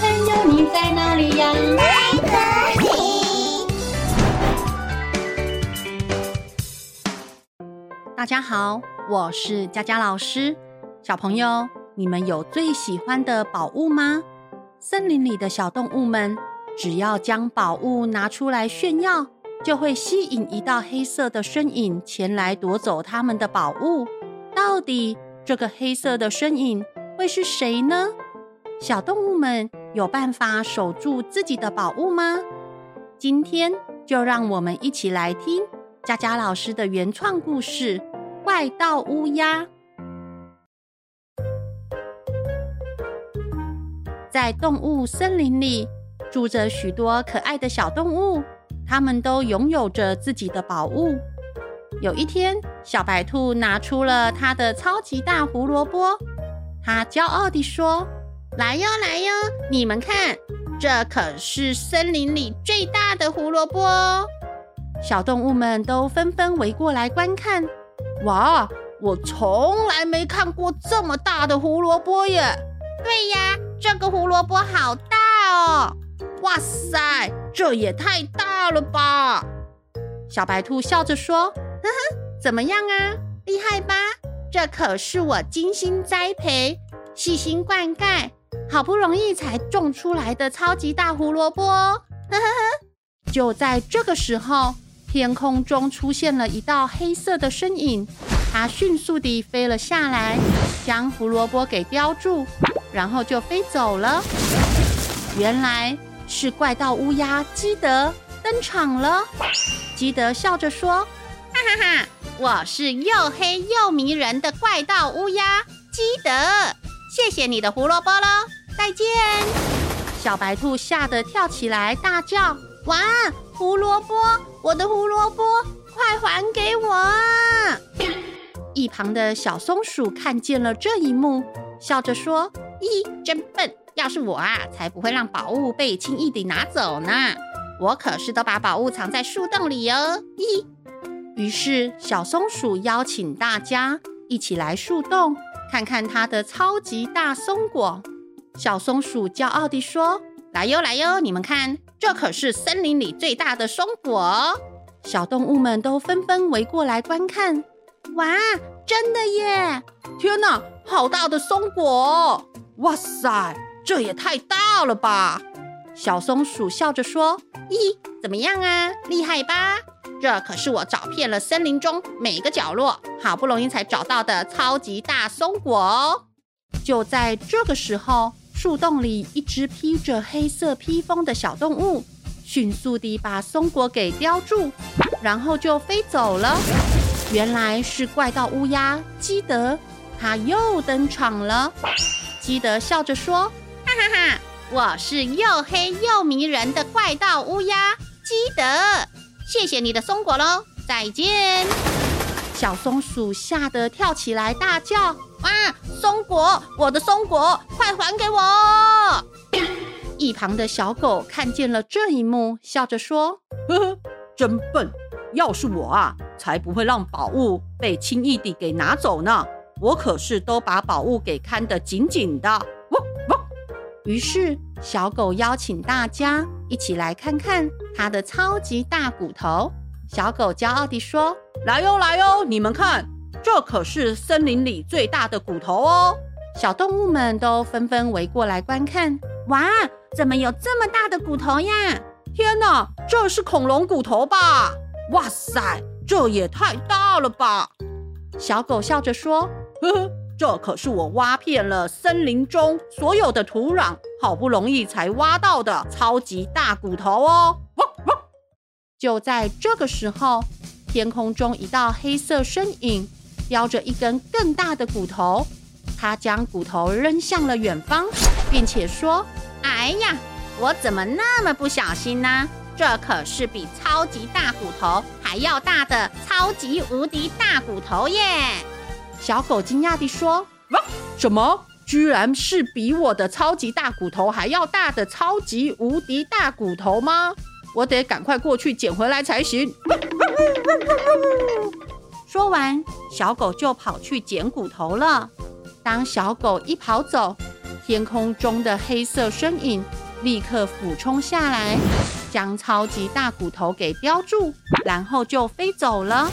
朋友，你在哪里呀？大家好，我是佳佳老师。小朋友，你们有最喜欢的宝物吗？森林里的小动物们，只要将宝物拿出来炫耀，就会吸引一道黑色的身影前来夺走他们的宝物。到底这个黑色的身影会是谁呢？小动物们有办法守住自己的宝物吗？今天就让我们一起来听佳佳老师的原创故事。怪盗乌鸦。在动物森林里住着许多可爱的小动物，它们都拥有着自己的宝物。有一天，小白兔拿出了它的超级大胡萝卜，它骄傲地说：“来哟，来哟，你们看，这可是森林里最大的胡萝卜哦。”小动物们都纷纷围过来观看。哇！我从来没看过这么大的胡萝卜耶！对呀，这个胡萝卜好大哦！哇塞，这也太大了吧！小白兔笑着说：“呵呵，怎么样啊？厉害吧？这可是我精心栽培、细心灌溉，好不容易才种出来的超级大胡萝卜！”呵呵呵。就在这个时候。天空中出现了一道黑色的身影，它迅速地飞了下来，将胡萝卜给叼住，然后就飞走了。原来是怪盗乌鸦基德登场了。基德笑着说：“哈哈哈，我是又黑又迷人的怪盗乌鸦基德，谢谢你的胡萝卜喽，再见。”小白兔吓得跳起来，大叫：“哇！”胡萝卜，我的胡萝卜，快还给我！一旁的小松鼠看见了这一幕，笑着说：“咦，真笨！要是我啊，才不会让宝物被轻易地拿走呢。我可是都把宝物藏在树洞里哦。”咦，于是小松鼠邀请大家一起来树洞，看看它的超级大松果。小松鼠骄傲地说：“来哟，来哟，你们看。”这可是森林里最大的松果，小动物们都纷纷围过来观看。哇，真的耶！天哪，好大的松果！哇塞，这也太大了吧！小松鼠笑着说：“咦，怎么样啊？厉害吧？这可是我找遍了森林中每个角落，好不容易才找到的超级大松果哦！”就在这个时候。树洞里，一只披着黑色披风的小动物迅速地把松果给叼住，然后就飞走了。原来是怪盗乌鸦基德，他又登场了。基德笑着说：“哈哈哈，我是又黑又迷人的怪盗乌鸦基德，谢谢你的松果喽，再见。”小松鼠吓得跳起来，大叫。哇！松果，我的松果，快还给我！一旁的小狗看见了这一幕，笑着说：“呵呵，真笨！要是我啊，才不会让宝物被轻易地给拿走呢。我可是都把宝物给看得紧紧的。”于是小狗邀请大家一起来看看它的超级大骨头。小狗骄傲地说：“来哟，来哟，你们看。”这可是森林里最大的骨头哦！小动物们都纷纷围过来观看。哇，怎么有这么大的骨头呀？天哪，这是恐龙骨头吧？哇塞，这也太大了吧！小狗笑着说：“呵呵，这可是我挖遍了森林中所有的土壤，好不容易才挖到的超级大骨头哦！”汪汪！就在这个时候，天空中一道黑色身影。叼着一根更大的骨头，他将骨头扔向了远方，并且说：“哎呀，我怎么那么不小心呢？这可是比超级大骨头还要大的超级无敌大骨头耶！”小狗惊讶地说：“什么？居然是比我的超级大骨头还要大的超级无敌大骨头吗？我得赶快过去捡回来才行。”说完，小狗就跑去捡骨头了。当小狗一跑走，天空中的黑色身影立刻俯冲下来，将超级大骨头给叼住，然后就飞走了。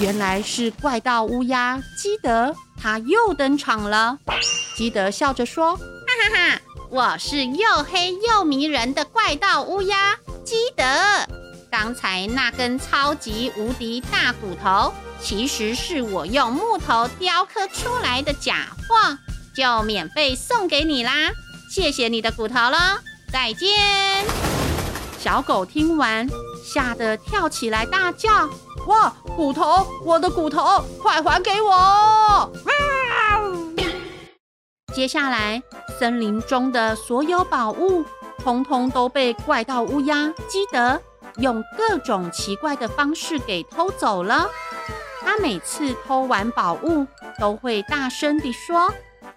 原来是怪盗乌鸦基德，他又登场了。基德笑着说：“哈哈哈，我是又黑又迷人的怪盗乌鸦基德。刚才那根超级无敌大骨头，其实是我用木头雕刻出来的假货。”就免费送给你啦，谢谢你的骨头了，再见。小狗听完，吓得跳起来大叫：“哇，骨头！我的骨头，快还给我！”接下来，森林中的所有宝物，通通都被怪盗乌鸦基德用各种奇怪的方式给偷走了。他每次偷完宝物，都会大声地说。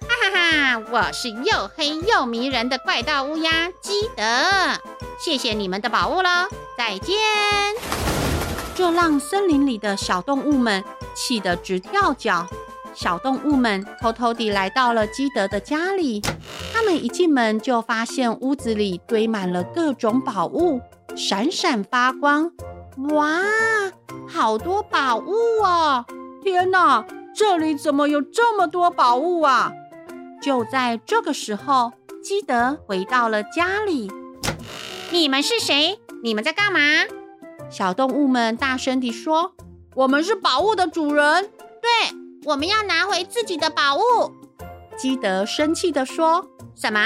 哈哈，我是又黑又迷人的怪盗乌鸦基德，谢谢你们的宝物喽，再见！这让森林里的小动物们气得直跳脚。小动物们偷偷地来到了基德的家里，他们一进门就发现屋子里堆满了各种宝物，闪闪发光。哇，好多宝物哦！天哪，这里怎么有这么多宝物啊？就在这个时候，基德回到了家里。你们是谁？你们在干嘛？小动物们大声地说：“我们是宝物的主人。”对，我们要拿回自己的宝物。基德生气地说：“什么？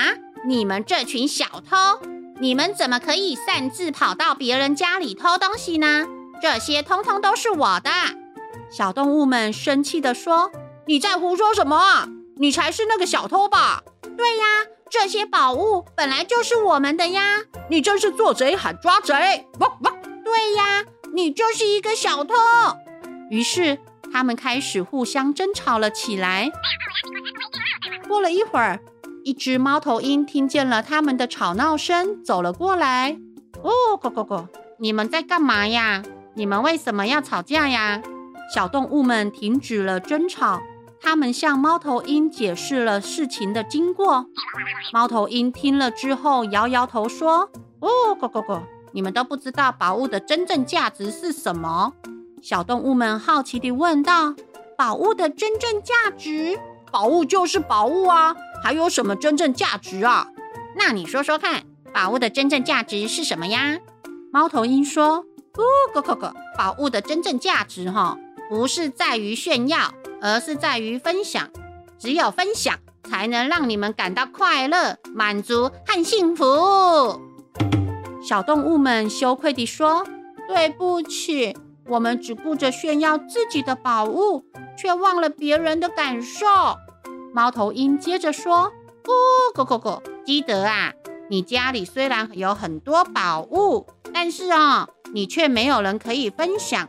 你们这群小偷！你们怎么可以擅自跑到别人家里偷东西呢？这些通通都是我的。”小动物们生气地说：“你在胡说什么啊？”你才是那个小偷吧？对呀，这些宝物本来就是我们的呀！你真是做贼喊抓贼！汪汪！对呀，你就是一个小偷。于是他们开始互相争吵了起来。过了一会儿，一只猫头鹰听见了他们的吵闹声，走了过来。哦，咕咕咕！你们在干嘛呀？你们为什么要吵架呀？小动物们停止了争吵。他们向猫头鹰解释了事情的经过。猫头鹰听了之后，摇摇头说：“哦，咕咕咕，你们都不知道宝物的真正价值是什么？”小动物们好奇地问道：“宝物的真正价值？宝物就是宝物啊，还有什么真正价值啊？那你说说看，宝物的真正价值是什么呀？”猫头鹰说：“哦，咕咕咕，宝物的真正价值哈，不是在于炫耀。”而是在于分享，只有分享才能让你们感到快乐、满足和幸福。小动物们羞愧地说：“对不起，我们只顾着炫耀自己的宝物，却忘了别人的感受。”猫头鹰接着说：“咕咕咕咕，基德啊，你家里虽然有很多宝物，但是哦，你却没有人可以分享。”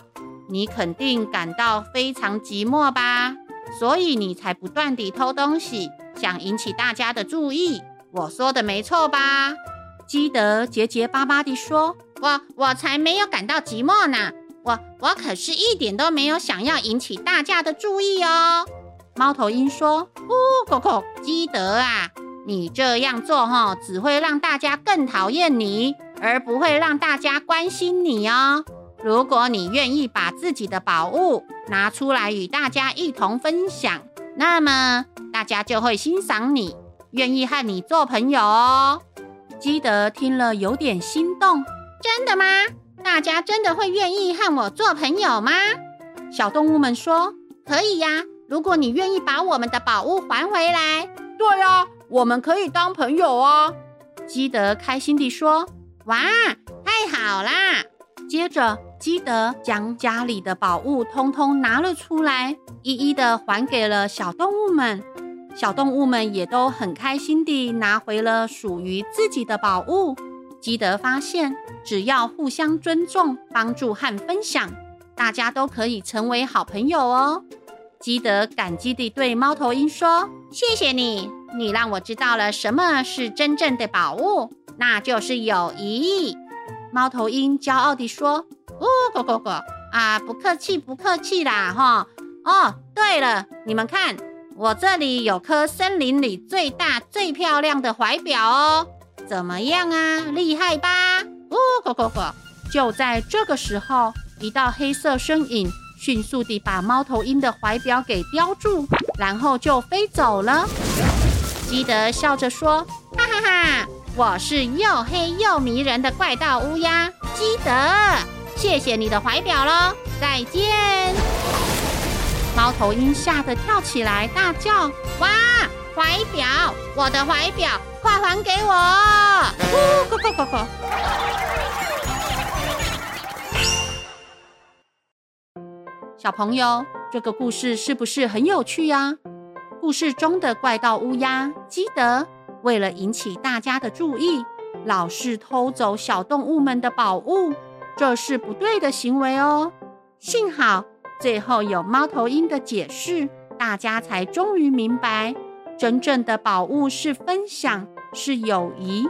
你肯定感到非常寂寞吧？所以你才不断地偷东西，想引起大家的注意。我说的没错吧？基德结结巴巴地说：“我我才没有感到寂寞呢，我我可是一点都没有想要引起大家的注意哦。”猫头鹰说：“呜，咕咕，基德啊，你这样做哈，只会让大家更讨厌你，而不会让大家关心你哦。”如果你愿意把自己的宝物拿出来与大家一同分享，那么大家就会欣赏你，愿意和你做朋友哦。基德听了有点心动，真的吗？大家真的会愿意和我做朋友吗？小动物们说：可以呀，如果你愿意把我们的宝物还回来。对呀，我们可以当朋友哦。基德开心地说：哇，太好啦！接着，基德将家里的宝物通通拿了出来，一一的还给了小动物们。小动物们也都很开心地拿回了属于自己的宝物。基德发现，只要互相尊重、帮助和分享，大家都可以成为好朋友哦。基德感激地对猫头鹰说：“谢谢你，你让我知道了什么是真正的宝物，那就是友谊。”猫头鹰骄傲地说：“哦，咕咕咕啊，不客气，不客气啦，哈！哦，对了，你们看，我这里有颗森林里最大最漂亮的怀表哦，怎么样啊？厉害吧？呜咕咕咕！就在这个时候，一道黑色身影迅速地把猫头鹰的怀表给叼住，然后就飞走了。基德笑着说：“哈哈哈，我是又黑又迷人的怪盗乌鸦基德，谢谢你的怀表喽，再见。”猫头鹰吓得跳起来，大叫：“哇！怀表，我的怀表，快还给我！”呼呼呼呼呼。小朋友，这个故事是不是很有趣呀？故事中的怪盗乌鸦基德，为了引起大家的注意，老是偷走小动物们的宝物，这是不对的行为哦。幸好。最后有猫头鹰的解释，大家才终于明白，真正的宝物是分享，是友谊。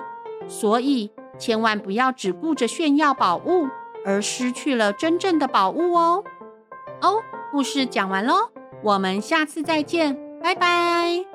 所以千万不要只顾着炫耀宝物，而失去了真正的宝物哦。哦，故事讲完喽，我们下次再见，拜拜。